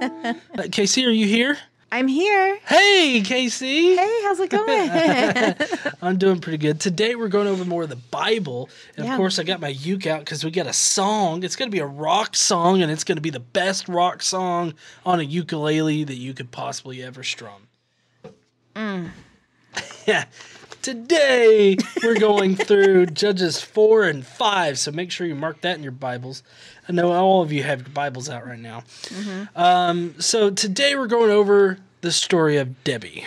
Uh, Casey, are you here? I'm here. Hey, Casey. Hey, how's it going? I'm doing pretty good. Today we're going over more of the Bible. And Yeah. of course, I got my uke out because we got a song. It's going to be a rock song, and it's going to be the best rock song on a ukulele that you could possibly ever strum. yeah. Today we're going through Judges 4 and 5. So make sure you mark that in your Bibles. I know all of you have your Bibles out right now. Um, so today we're going over the story of Debbie.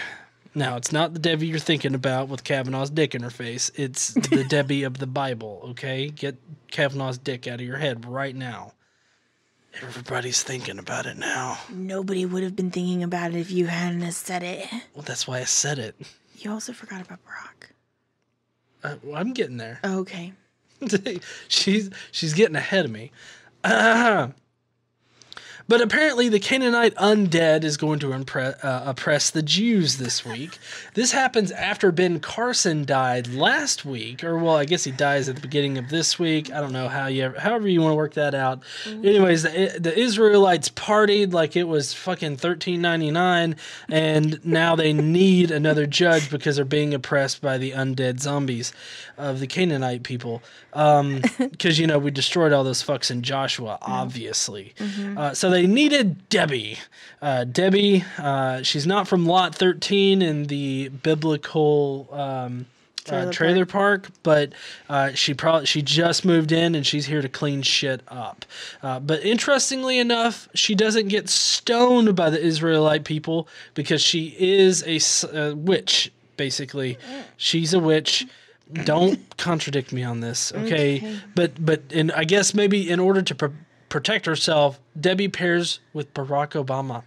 Now, it's not the Debbie you're thinking about with Kavanaugh's dick in her face. It's the Debbie of the Bible, okay? Get Kavanaugh's dick out of your head right now. Everybody's thinking about it now. Nobody would have been thinking about it if you hadn't said it. Well, that's why I said it. You also forgot about Brock. Uh, well, I'm getting there. Okay. she's she's getting ahead of me. But apparently, the Canaanite undead is going to impre- uh, oppress the Jews this week. This happens after Ben Carson died last week, or well, I guess he dies at the beginning of this week. I don't know how you, ever, however you want to work that out. Anyways, the, the Israelites partied like it was fucking thirteen ninety nine, and now they need another judge because they're being oppressed by the undead zombies of the Canaanite people. Because you know we destroyed all those fucks in Joshua, obviously. Uh, so they needed Debbie. Uh, Debbie, uh, she's not from Lot 13 in the biblical um, trailer, uh, Trailer trailer park, but uh, she probably she just moved in and she's here to clean shit up. Uh, but interestingly enough, she doesn't get stoned by the Israelite people because she is a witch. Basically, she's a witch. Don't contradict me on this, okay? Okay. But but and I guess maybe in order to pr- protect herself, Debbie pairs with Barack Obama.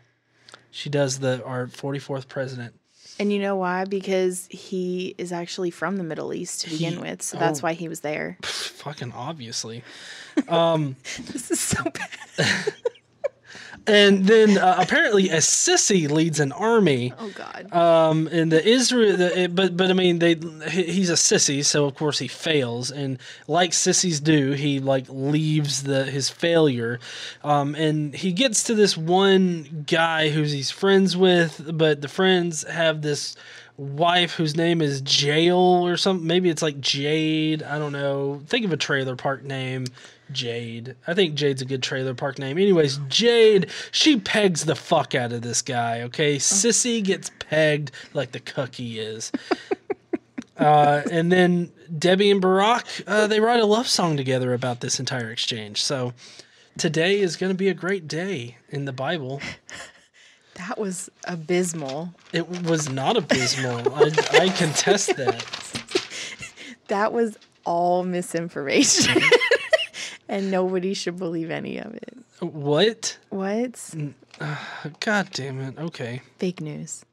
She does the our 44th president. And you know why? Because he is actually from the Middle East to begin He- with. So that's oh. why he was there. Fucking obviously. Um, this is so bad. And then uh, apparently a sissy leads an army. Oh, God. Um, and the Israel, the, it- but but I mean, they he- he's a sissy, so of course he fails, and like sissies do, he like leaves the his failure, um, and he gets to this one guy who's he's friends with, but the friends have this wife whose name is Jail or something. Maybe it's like Jade. I don't know. Think of a trailer park name. Jade. I think Jade's a good trailer park name. Anyways, Jade, she pegs the fuck out of this guy, okay? Sissy gets pegged like the cookie is. uh, and then Debbie and Barack, uh, they write a love song together about this entire exchange. So today is going to be a great day in the Bible. That was abysmal. It was not abysmal. I, I contest that. That was all misinformation. and nobody should believe any of it. What? What? Uh, God damn it. Okay. Fake news.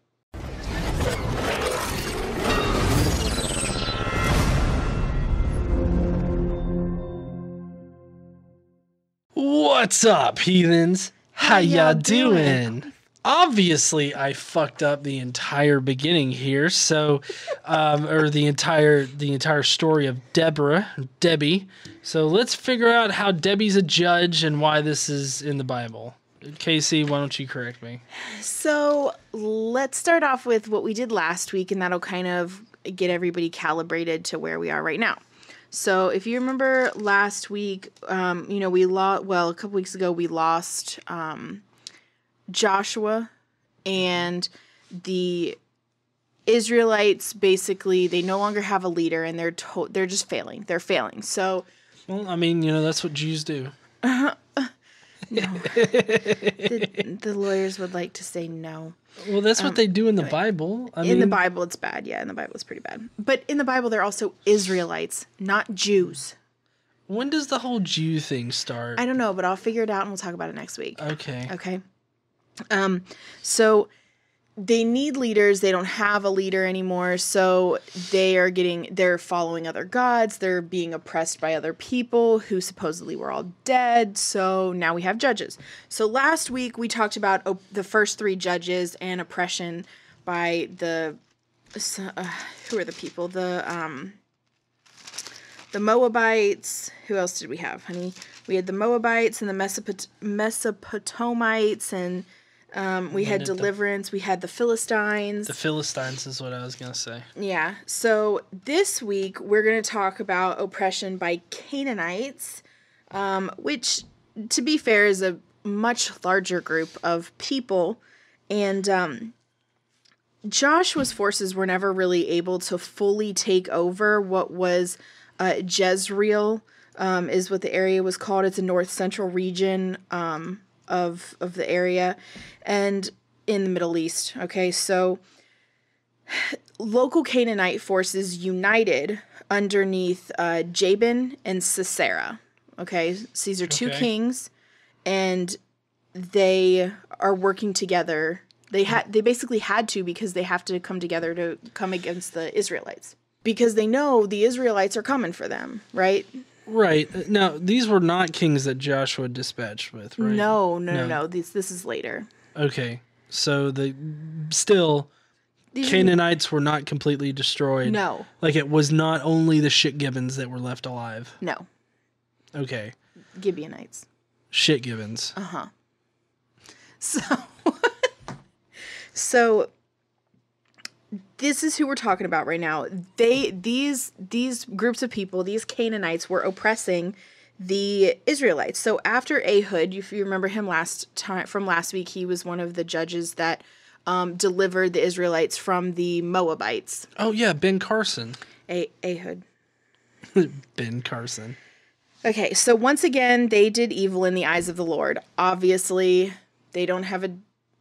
What's up, heathens? How, ya ya doing? doing? Obviously, I fucked up the entire beginning here, so um, or the entire the entire story of Deborah, Debbie. So let's figure out how Debbie's a judge and why this is in the Bible. Casey, why don't you correct me? So let's start off with what we did last week, and that'll kind of get everybody calibrated to where we are right now. So if you remember last week, um, you know, we lost, well, a couple weeks ago, we lost um, Joshua and the Israelites basically they no longer have a leader and they're to- they're just failing. They're failing. So Well, I mean, you know, that's what Jews do. the, the lawyers would like to say no. Well, that's what um, they do in the Bible. I in mean, the Bible, it's bad. Yeah, in the Bible, it's pretty bad. But in the Bible, they're also Israelites, not Jews. when does the whole Jew thing start? I don't know, but I'll figure it out and we'll talk about it next week. okay. Okay. Um, so they need leaders. They don't have a leader anymore. So they are getting, they're following other gods. They're being oppressed by other people who supposedly were all dead. So now we have judges. So last week we talked about op- the first three judges and oppression by the, uh, who are the people? The, um, the Moabites. Who else did we have, honey? We had the Moabites and the Mesopot- Mesopotamites and Um, we had did the- deliverance. We had the Philistines. The Philistines is what I was gonna say. Yeah. So this week we're going to talk about oppression by Canaanites, um, which, to be fair, is a much larger group of people. And um, Joshua's forces were never really able to fully take over what was uh, Jezreel, um, is what the area was called. It's a north central region um, of of the area, and in the Middle East. Okay, so local Canaanite forces united underneath uh, Jabin and Sisera. Okay, so these are two Okay. kings, and they are working together. They had they basically had to because they have to come together to come against the Israelites because they know the Israelites are coming for them, right? Right now, these were not kings that Joshua dispatched with, right? No, no, no, No. no. This this is later. Okay, so the still These Canaanites were not completely destroyed. no, Like it was not only the shit gibbons that were left alive. no, Okay. Gibeonites. Shit gibbons. Uh-huh. So, so this is who we're talking about right now. They these these groups of people, these Canaanites, were oppressing the Israelites. So after Ehud, if you remember him last time from last week, he was one of the judges that um, delivered the Israelites from the Moabites. Oh yeah, Ben Carson. A- Ehud. Ben Carson. Okay, so once again, they did evil in the eyes of the Lord. Obviously, they don't have a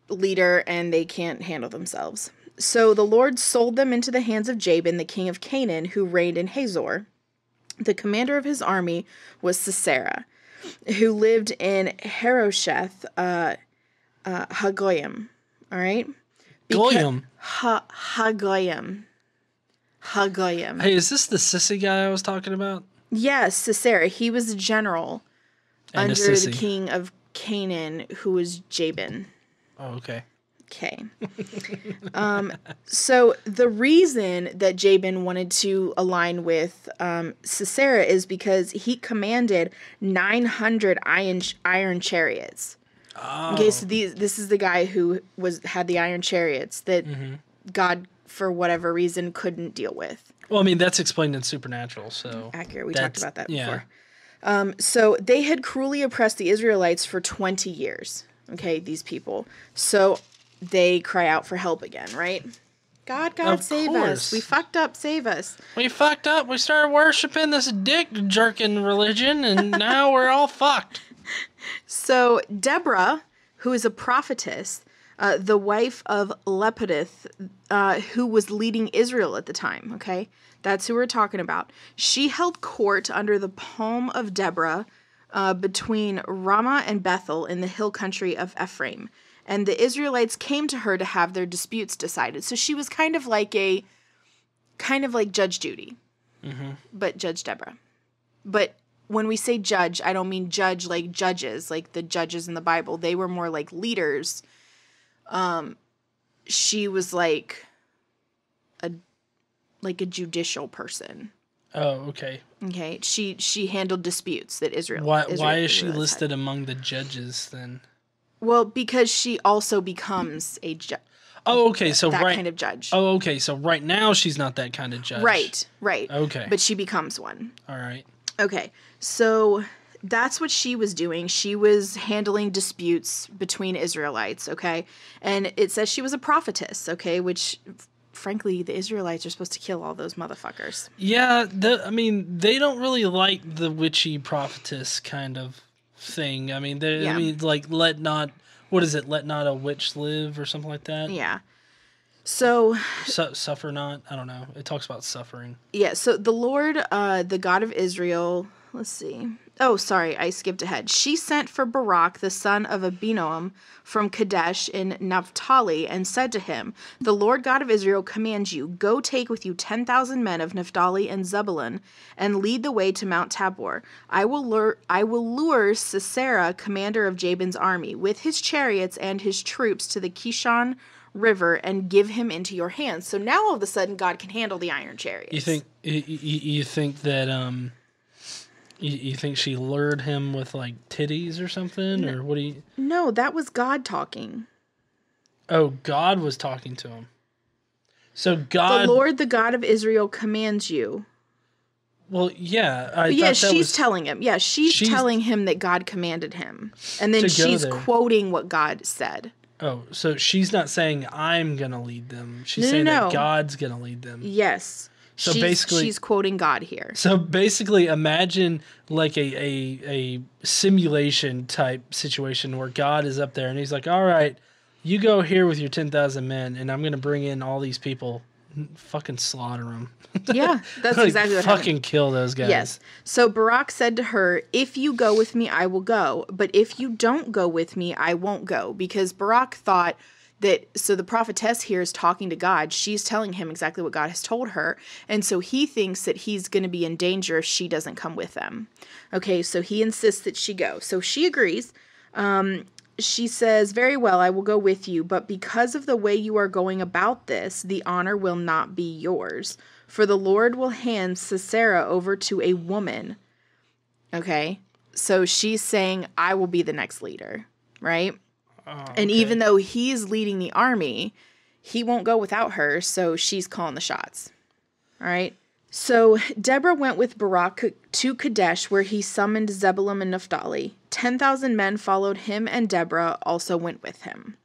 leader and they can't handle themselves. So the Lord sold them into the hands of Jabin, the king of Canaan, who reigned in Hazor. The commander of his army was Sisera, who lived in Harosheth, uh, uh, Hagoyim. All right? Beca- Goyim. Ha- Hagoyim. Hagoyim. Hey, is this the sissy guy I was talking about? Yes, Sisera. He was a general And a under the king of Canaan, who was Jabin. Oh, okay. Okay. um, so the reason that Jabin wanted to align with um, Sisera is because he commanded 900 iron iron chariots. Oh. Okay, so these this is the guy who was had the iron chariots that Mm-hmm. God, for whatever reason, couldn't deal with. Well, I mean that's explained in Supernatural, so Accurate. We talked about that yeah. before. Um, so they had cruelly oppressed the Israelites for 20 years. Okay, these people. So they cry out for help again, right? God, God, Of save course. us. We fucked up, save us. we fucked up. We started worshiping this dick jerking religion, and now we're all fucked. So Deborah, who is a prophetess, uh, the wife of Lappidoth, uh, who was leading Israel at the time, okay? That's who we're talking about. She held court under the palm of Deborah uh, between Ramah and Bethel in the hill country of Ephraim. And the Israelites came to her to have their disputes decided. So she was kind of like a, kind of like Judge Judy, but Judge Deborah. But when we say judge, I don't mean judge like judges, like the judges in the Bible. They were more like leaders. Um, she was like a like a judicial person. Oh, okay. Okay, she she handled disputes that Israel. Why Israel why is she Israelites had. listed among the judges then? Well, because she also becomes a ju- Oh, okay. So that right. kind of judge. oh, okay. So right now she's not that kind of judge. right, right. Okay. But she becomes one. All right. Okay, so that's what she was doing. She was handling disputes between Israelites, okay? And it says she was a prophetess, okay? Which, frankly, the Israelites are supposed to kill all those motherfuckers. Yeah, the, I mean, they don't really like the witchy prophetess kind of thing. I mean, they, Yeah. I mean, like let not what is it? Let not a witch live or something like that. Yeah. So, Su- suffer not. I don't know. It talks about suffering. yeah, so the Lord, uh, the God of Israel, let's see. Oh, sorry, I skipped ahead. She sent for Barak, the son of Abinoam, from Kadesh in Naphtali, and said to him, The Lord God of Israel commands you, go take with you ten thousand men of Naphtali and Zebulun, and lead the way to Mount Tabor. I will lure, I will lure Sisera, commander of Jabin's army, with his chariots and his troops to the Kishon River, and give him into your hands. So now all of a sudden, God can handle the iron chariots. You think you, you think that um you, you think she lured him with like titties or something or what do you No, that was God talking. Oh, God was talking to him. So God, the Lord, the God of Israel, commands you. well, yeah, I yeah, that she's was, telling him. Yeah, she's, She's- telling him that God commanded him, and then she's there. quoting what God said. oh, so she's not saying I'm gonna lead them. She's No, no, saying no. that God's gonna lead them. Yes. So she's, basically- she's quoting God here. So basically, imagine like a, a a simulation type situation where God is up there and he's like, "All right, you go here with your ten thousand men, and I'm gonna bring in all these people, fucking slaughter them, Yeah, that's like, exactly what fucking happened. kill those guys." Yes. So Barak said to her, If you go with me, I will go. But if you don't go with me, I won't go. Because Barak thought that, so the prophetess here is talking to God. She's telling him exactly what God has told her. And so he thinks that he's going to be in danger if she doesn't come with them. Okay, so he insists that she go. So she agrees. Um, she says, Very well, I will go with you, but because of the way you are going about this, the honor will not be yours. For the Lord will hand Sisera over to a woman. Okay, so she's saying, I will be the next leader, right? Oh, And okay. even though he's leading the army, he won't go without her, so she's calling the shots. All right. So Deborah went with Barak to Kadesh, where he summoned Zebulun and Naphtali. 10,000 men followed him, and Deborah also went with him.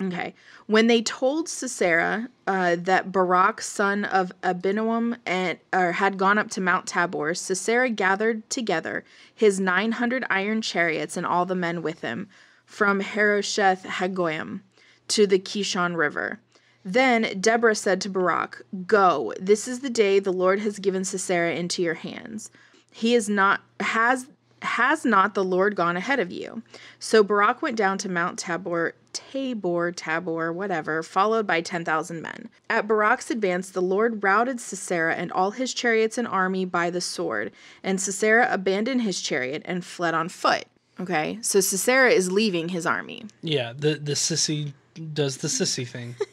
Okay. When they told Sisera uh, that Barak, son of Abinoam, and or had gone up to Mount Tabor, Sisera gathered together his 900 iron chariots and all the men with him from Harosheth Hagoyim to the Kishon River. Then Deborah said to Barak, Go, this is the day the Lord has given Sisera into your hands. He is not has has not the Lord gone ahead of you? So Barak went down to Mount Tabor, Tabor, Tabor, whatever, followed by 10,000 men. At Barak's advance, the Lord routed Sisera and all his chariots and army by the sword, and Sisera abandoned his chariot and fled on foot. Okay, so Sisera is leaving his army. yeah, the the sissy does the sissy thing.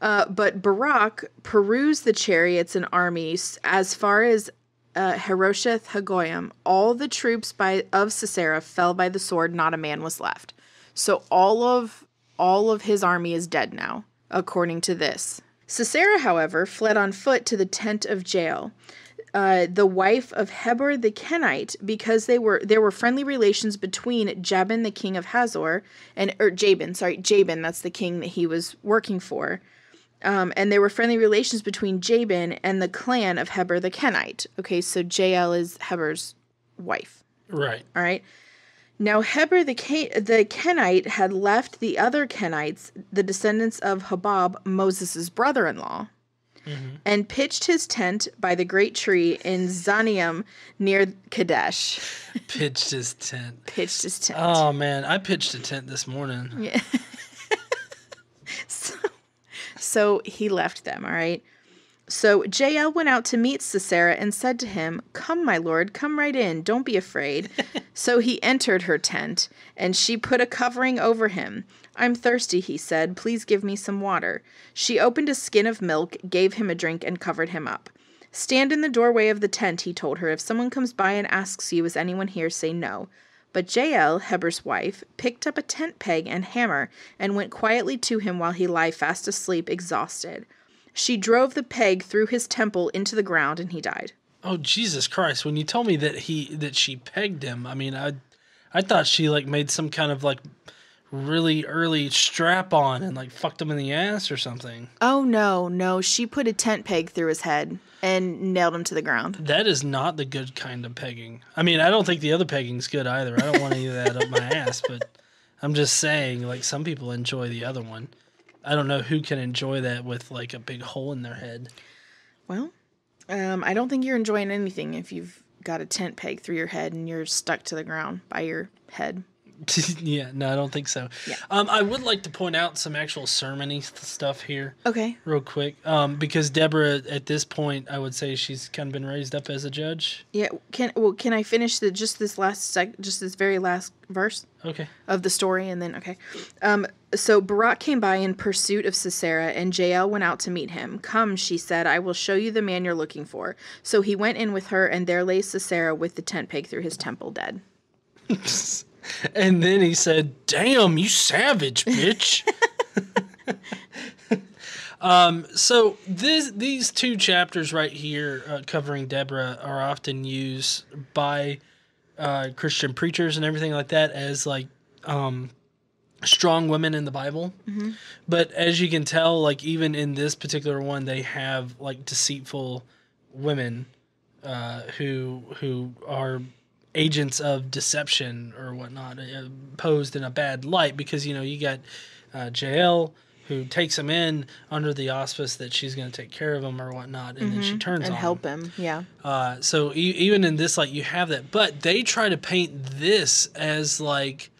Uh, but Barak perused the chariots and armies as far as uh, Harosheth Hagoyim. All the troops by of Sisera fell by the sword; not a man was left. So all of all of his army is dead now, according to this. Sisera, however, fled on foot to the tent of Jael. Uh, the wife of Heber the Kenite, because they were there were friendly relations between Jabin, the king of Hazor, and or Jabin, sorry, Jabin, that's the king that he was working for. Um, and there were friendly relations between Jabin and the clan of Heber the Kenite. Okay, so Jael is Heber's wife. right. All right. Now Heber the Ken- the Kenite had left the other Kenites, the descendants of Hobab, Moses' brother-in-law, Mm-hmm. and pitched his tent by the great tree in Zanium near Kadesh. Pitched his tent. Pitched his tent. Oh man, I pitched a tent this morning. Yeah. So, so he left them, all right? So Jael went out to meet Sisera and said to him, Come, my lord, come right in. Don't be afraid. so he entered her tent, and she put a covering over him. I'm thirsty, he said. Please give me some water. She opened a skin of milk, gave him a drink, and covered him up. Stand in the doorway of the tent, he told her. If someone comes by and asks you, Is anyone here? say no. But Jael, Heber's wife, picked up a tent peg and hammer and went quietly to him while he lay fast asleep, exhausted. She drove the peg through his temple into the ground, and he died. Oh Jesus Christ! When you told me that he that she pegged him, I mean, I I thought she like made some kind of like really early strap on and like fucked him in the ass or something. Oh no, no, she put a tent peg through his head and nailed him to the ground. That is not the good kind of pegging. I mean, I don't think the other pegging's good either. I don't want any of that up my ass, but I'm just saying, like some people enjoy the other one. I don't know who can enjoy that with like a big hole in their head. Well, um, I don't think you're enjoying anything if you've got a tent peg through your head and you're stuck to the ground by your head. yeah, no, I don't think so. Yeah. Um, I would like to point out some actual sermony stuff here. Okay. real quick um, because deborah at this point i would say she's kind of been raised up as a judge Yeah. Can well, can I finish the just this last sec, just this very last verse? okay of the story and then okay um so barak came by in pursuit of sisera and jael went out to meet him come she said i will show you the man you're looking for so he went in with her and there lay sisera with the tent peg through his temple dead and then he said damn you savage bitch So this these two chapters right here uh, covering Deborah are often used by uh, Christian preachers and everything like that as like um, strong women in the Bible. But as you can tell, like even in this particular one, they have like deceitful women uh, who who are agents of deception or whatnot, uh, posed in a bad light because you know you got uh, Jael who takes him in under the auspice that she's going to take care of him or whatnot, and then she turns and on help him. him. Yeah. Uh, so e- even in this, like you have that, but they try to paint this as like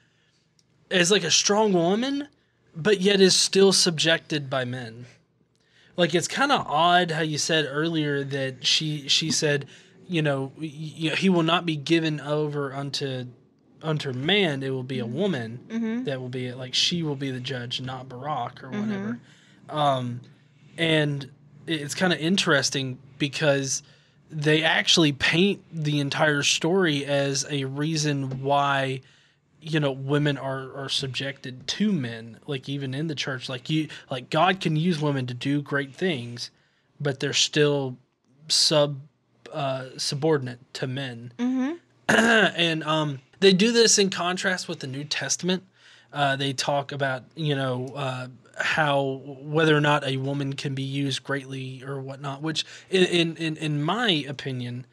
as like a strong woman, but yet is still subjected by men. Like it's kind of odd how you said earlier that she she said, you know, he will not be given over unto unto man. It will be a mm-hmm. woman mm-hmm. that will be it. like she will be the judge, not Barack or mm-hmm. whatever. Um, and it's kind of interesting because they actually paint the entire story as a reason why you know women are are subjected to men like even in the church like you like god can use women to do great things but they're still sub uh subordinate to men. And um they do this in contrast with the new testament. Uh, they talk about you know uh, how whether or not a woman can be used greatly or whatnot, which in in in my opinion,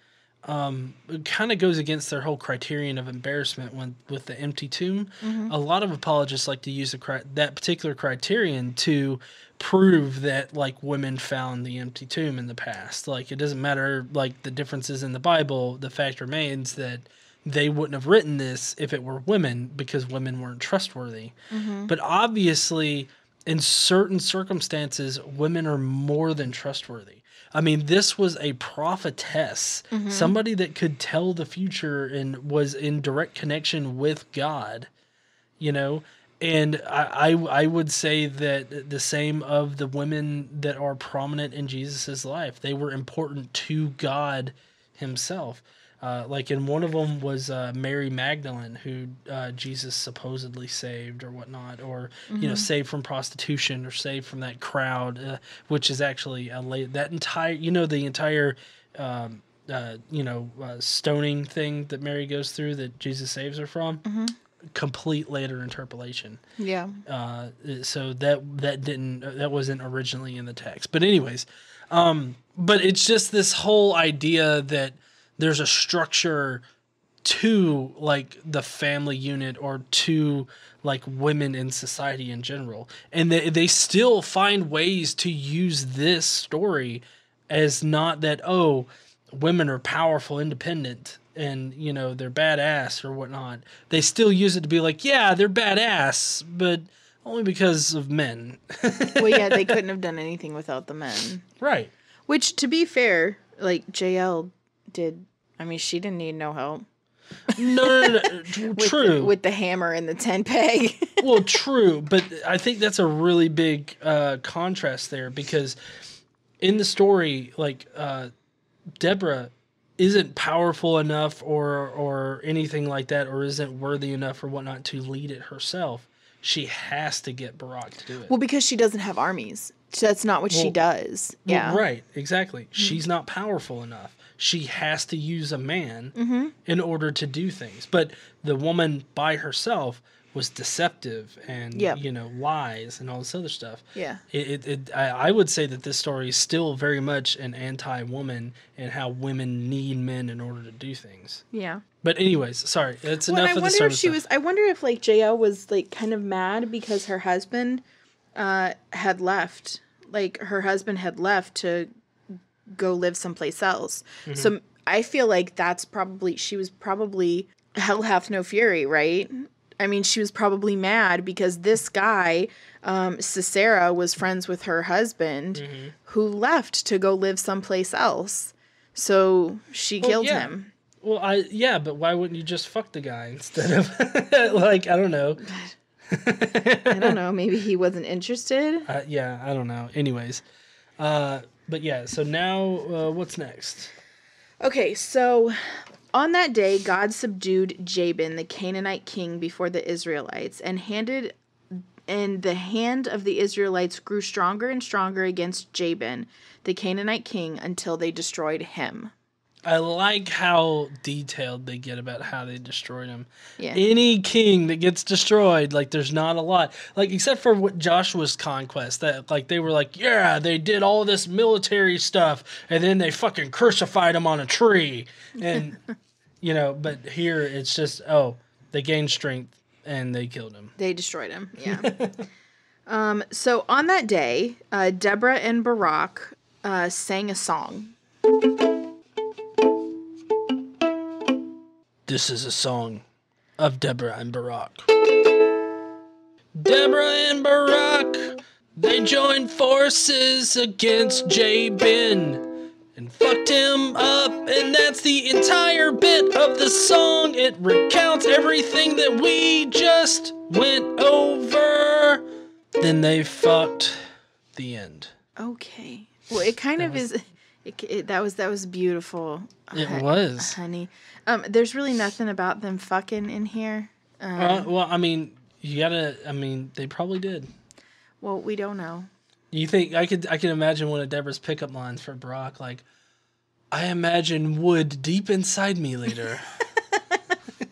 um, kind of goes against their whole criterion of embarrassment when with the empty tomb. A lot of apologists like to use the cri- that particular criterion to prove that like women found the empty tomb in the past. Like it doesn't matter like the differences in the Bible. The fact remains that they wouldn't have written this if it were women because women weren't trustworthy. Mm-hmm. But obviously, in certain circumstances, women are more than trustworthy. I mean, this was a prophetess, mm-hmm. somebody that could tell the future and was in direct connection with God, you know. And I, I, I would say that the same of the women that are prominent in Jesus's life. They were important to God Himself. Uh, like in one of them was uh, Mary Magdalene, who uh, Jesus supposedly saved or whatnot, or you know saved from prostitution or saved from that crowd, uh, which is actually a late that entire you know the entire um, uh, you know uh, stoning thing that Mary goes through that Jesus saves her from. Complete later interpolation. Yeah. uh, so that that didn't that wasn't originally in the text. But anyways um but it's just this whole idea that there's a structure to like the family unit or to like women in society in general. And they, they still find ways to use this story as not that oh women are powerful independent and you know they're badass or whatnot they still use it to be like yeah they're badass but only because of men well, yeah, they couldn't have done anything without the men. right Which, to be fair, like Jael did. I mean, she didn't need no help. no no no, no. With true with the hammer and the tent peg. well true but i think that's a really big uh contrast there because in the story like uh deborah isn't powerful enough or or anything like that or isn't worthy enough or whatnot to lead it herself she has to get Barack to do it well, because she doesn't have armies. That's not what she Well, does. Well, Yeah. right, exactly. Mm-hmm. She's not powerful enough. She has to use a man mm-hmm. in order to do things. But the woman by herself was deceptive and Yep. you know lies and all this other stuff. Yeah. It, it, it I, I would say that this story is still very much an anti-woman and how women need men in order to do things. Yeah. But anyways, sorry, it's Well, enough I of the wonder if she stuff. was. I wonder if like Jael was like kind of mad because her husband uh, had left. Like her husband had left to go live someplace else. Mm-hmm. So I feel like that's probably she was probably hell hath no fury, right? I mean, she was probably mad because this guy, um, Sisera, was friends with her husband, Mm-hmm. who left to go live someplace else. So she killed yeah. him. Well, I yeah, but why wouldn't you just fuck the guy instead of like I don't know. I don't know. Maybe he wasn't interested. Uh, yeah, I don't know. Anyways, uh, but yeah. So now, uh, what's next? Okay, so on that day, God subdued Jabin, the Canaanite king, before the Israelites, and handed and the hand of the Israelites grew stronger and stronger against Jabin, the Canaanite king, until they destroyed him. I like how detailed they get about how they destroyed him. Yeah. Any king that gets destroyed, like there's not a lot, like except for what Joshua's conquest. That like they were like, yeah, they did all this military stuff, and then they fucking crucified him on a tree, and you know. But here it's just oh, they gained strength and they killed him. They destroyed him. Yeah. um, so on that day, uh, Deborah and Barak uh, sang a song. This is a song of Deborah and Barack. Deborah and Barack, they joined forces against Jabin and fucked him up, and that's the entire bit of the song. It recounts everything that we just went over. Then they fucked the end. Okay. Well, it kind of is. It, it, that was that was beautiful. It was. honey. Um, there's really nothing about them fucking in here. Um, Uh, well, I mean, you gotta. I mean, they probably did. well, we don't know. You think I could? I can imagine one of Deborah's pickup lines for Brock, like, "I imagine wood deep inside me later."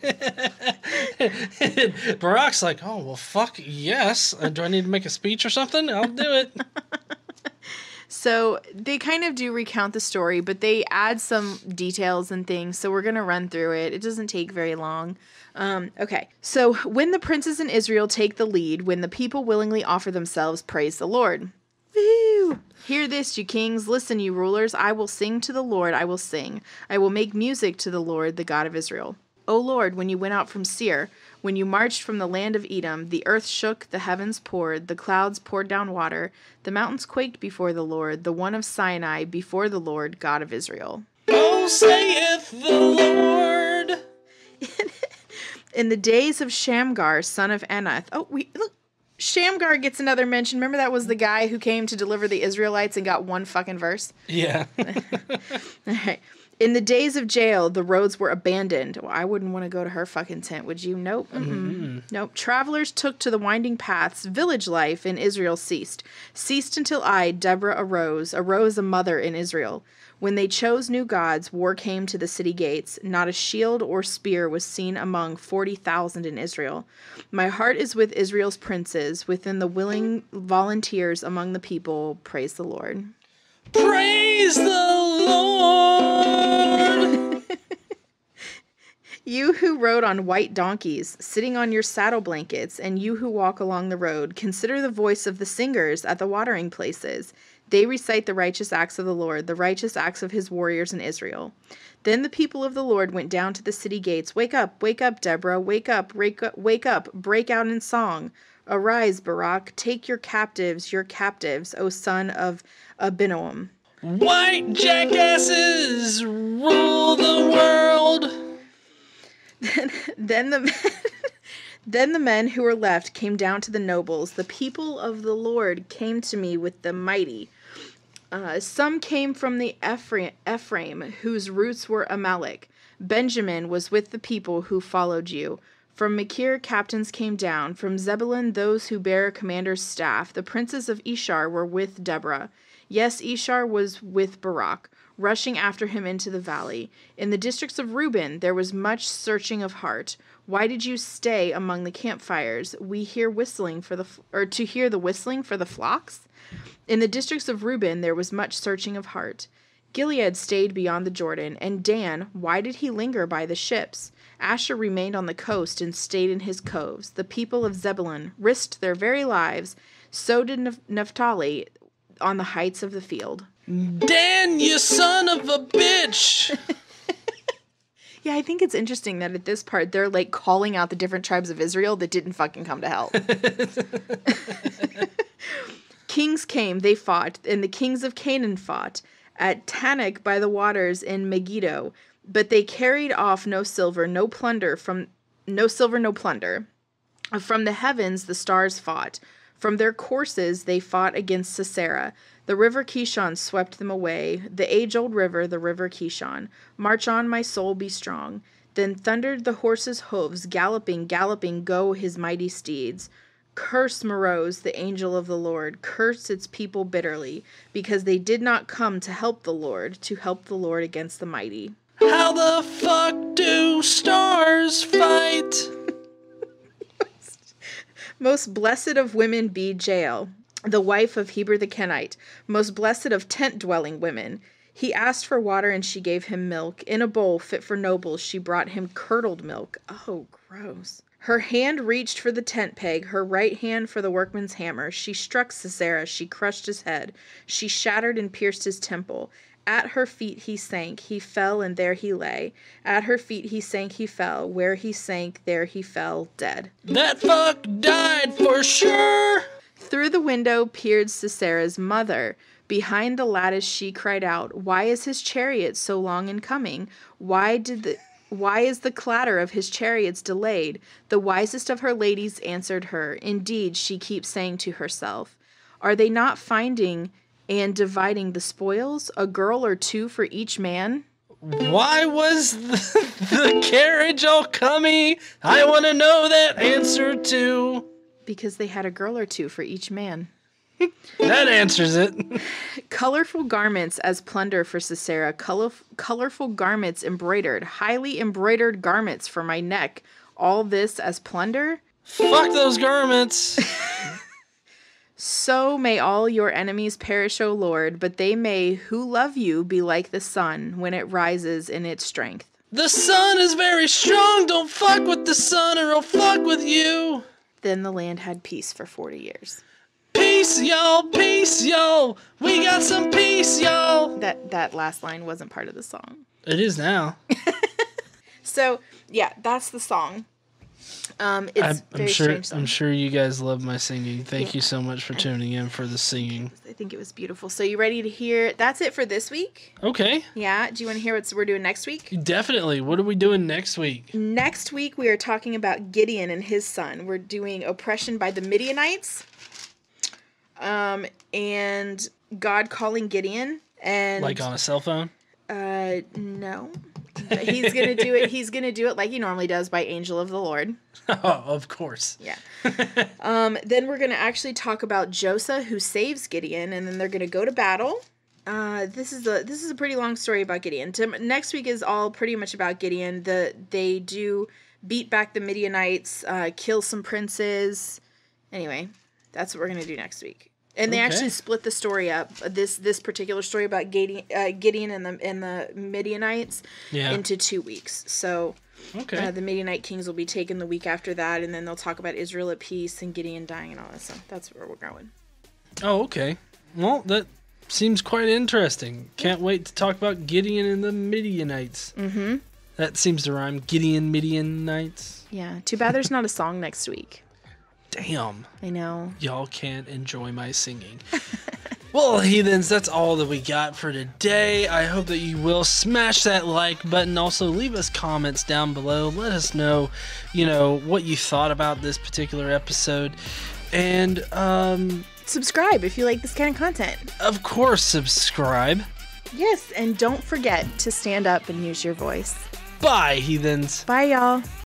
Barack's like, "Oh well, fuck yes. Uh, do I need to make a speech or something? I'll do it." So they kind of do recount the story, but they add some details and things. So we're going to run through it. It doesn't take very long. Um, okay. So when the princes in Israel take the lead, when the people willingly offer themselves, praise the Lord. Woo! Hear this, you kings. Listen, you rulers. I will sing to the Lord. I will sing. I will make music to the Lord, the God of Israel. O Lord, when you went out from Seir, when you marched from the land of Edom, the earth shook, the heavens poured, the clouds poured down water, the mountains quaked before the Lord, the one of Sinai, before the Lord, God of Israel. oh, saith the Lord. In the days of Shamgar, son of Anath. Oh, we look. Shamgar gets another mention. Remember that was the guy who came to deliver the Israelites and got one fucking verse? Yeah. Alright. In the days of Jael, the roads were abandoned. Well, I wouldn't want to go to her fucking tent, would you? Nope. Mm-mm. Nope. Travelers took to the winding paths. Village life in Israel ceased. Ceased until I, Deborah, arose. Arose a mother in Israel. When they chose new gods, war came to the city gates. Not a shield or spear was seen among 40,000 in Israel. My heart is with Israel's princes, within the willing volunteers among the people. Praise the Lord. Praise the Lord. You who rode on white donkeys, sitting on your saddle blankets, and you who walk along the road, consider the voice of the singers at the watering places. They recite the righteous acts of the Lord, the righteous acts of his warriors in Israel. Then the people of the Lord went down to the city gates. Wake up, wake up, Deborah, wake up, wake up, wake up, break out in song. Arise, Barak, take your captives, your captives, O son of Abinoam. White jackasses rule the world. Then the men, then the men who were left came down to the nobles. The people of the Lord came to me with the mighty. Uh, some came from the Ephraim, Ephraim, whose roots were Amalek. Benjamin was with the people who followed you. From Machir, captains came down. From Zebulun, those who bear a commander's staff. The princes of Ishar were with Deborah. Yes, Ishar was with Barak, rushing after him into the valley. In the districts of Reuben, there was much searching of heart. Why did you stay among the campfires? We hear whistling for the or to hear the whistling for the flocks. In the districts of Reuben, there was much searching of heart. Gilead stayed beyond the Jordan, and Dan, why did he linger by the ships? Asher remained on the coast and stayed in his coves. The people of Zebulun risked their very lives. So did Naphtali on the heights of the field. Dan, you son of a bitch! Yeah, I think it's interesting that at this part they're like calling out the different tribes of Israel that didn't fucking come to help. kings came, they fought, and the kings of Canaan fought at Taanach by the waters in Megiddo, but they carried off no silver, no plunder from no silver, no plunder. From the heavens the stars fought. From their courses they fought against Sisera. The river Kishon swept them away, the age old river, the river Kishon. March on, my soul, be strong. Then thundered the horses' hoofs, galloping, galloping go his mighty steeds. Curse Meroz, the angel of the Lord. Curse its people bitterly, because they did not come to help the Lord, to help the Lord against the mighty. How the fuck do stars fight? Most blessed of women be Jael, the wife of Heber the Kenite, most blessed of tent dwelling women. He asked for water and she gave him milk. In a bowl fit for nobles, she brought him curdled milk. Oh, gross. Her hand reached for the tent peg, her right hand for the workman's hammer. She struck Sisera, she crushed his head. She shattered and pierced his temple. At her feet he sank, he fell, and there he lay. At her feet he sank, he fell. Where he sank, there he fell, dead. That fuck died for sure. Through the window peered Sisera's mother. Behind the lattice she cried out, Why is his chariot so long in coming? Why did the why is the clatter of his chariots delayed? The wisest of her ladies answered her. Indeed, she keeps saying to herself, Are they not finding and dividing the spoils, a girl or two for each man? Why was the, the carriage all coming? I want to know that answer too. Because they had a girl or two for each man. That answers it. Colorful garments as plunder for Sisera, color, colorful garments embroidered, highly embroidered garments for my neck. All this as plunder? Fuck those garments. So may all your enemies perish, O Lord, but they may who love you be like the sun when it rises in its strength. The sun is very strong. Don't fuck with the sun or it'll fuck with you. Then the land had peace for 40 years. Peace, y'all. Peace, y'all. We got some peace, y'all. That that last line wasn't part of the song. It is now. So, yeah, that's the song. Um, it's I'm, very I'm sure. I'm sure you guys love my singing. Thank you so much for tuning in for the singing. I think it was beautiful. So, you ready to hear? That's it for this week. Okay, Yeah. Do you want to hear what we're doing next week? definitely. What are we doing next week? Next week, we are talking about Gideon and his son. We're doing oppression by the Midianites, um, and God calling Gideon. And Like on a cell phone? uh, no, But he's gonna do it. He's gonna do it like he normally does by angel of the Lord. oh, of course. Yeah. um, then we're gonna actually talk about Joseph who saves Gideon, and then they're gonna go to battle. Uh, this is a this is a pretty long story about Gideon. Next week is all pretty much about Gideon. The they do beat back the Midianites, uh, kill some princes. Anyway, that's what we're gonna do next week. And they Okay. actually split the story up. This this particular story about Gideon, uh, Gideon and the and the Midianites Yeah. into two weeks. So okay. uh, the Midianite kings will be taken the week after that, and then they'll talk about Israel at peace and Gideon dying and all that stuff. That's where we're going. oh, okay. Well, that seems quite interesting. Can't wait to talk about Gideon and the Midianites. Mm-hmm. That seems to rhyme. Gideon Midianites. Yeah. Too bad there's not a song next week. Damn. I know. Y'all can't enjoy my singing. well, heathens, that's all that we got for today. I hope that you will smash that like button. Also, leave us comments down below. Let us know, you know, what you thought about this particular episode. And, um, Subscribe if you like this kind of content. of course, subscribe. Yes, and don't forget to stand up and use your voice. Bye, heathens. Bye, y'all.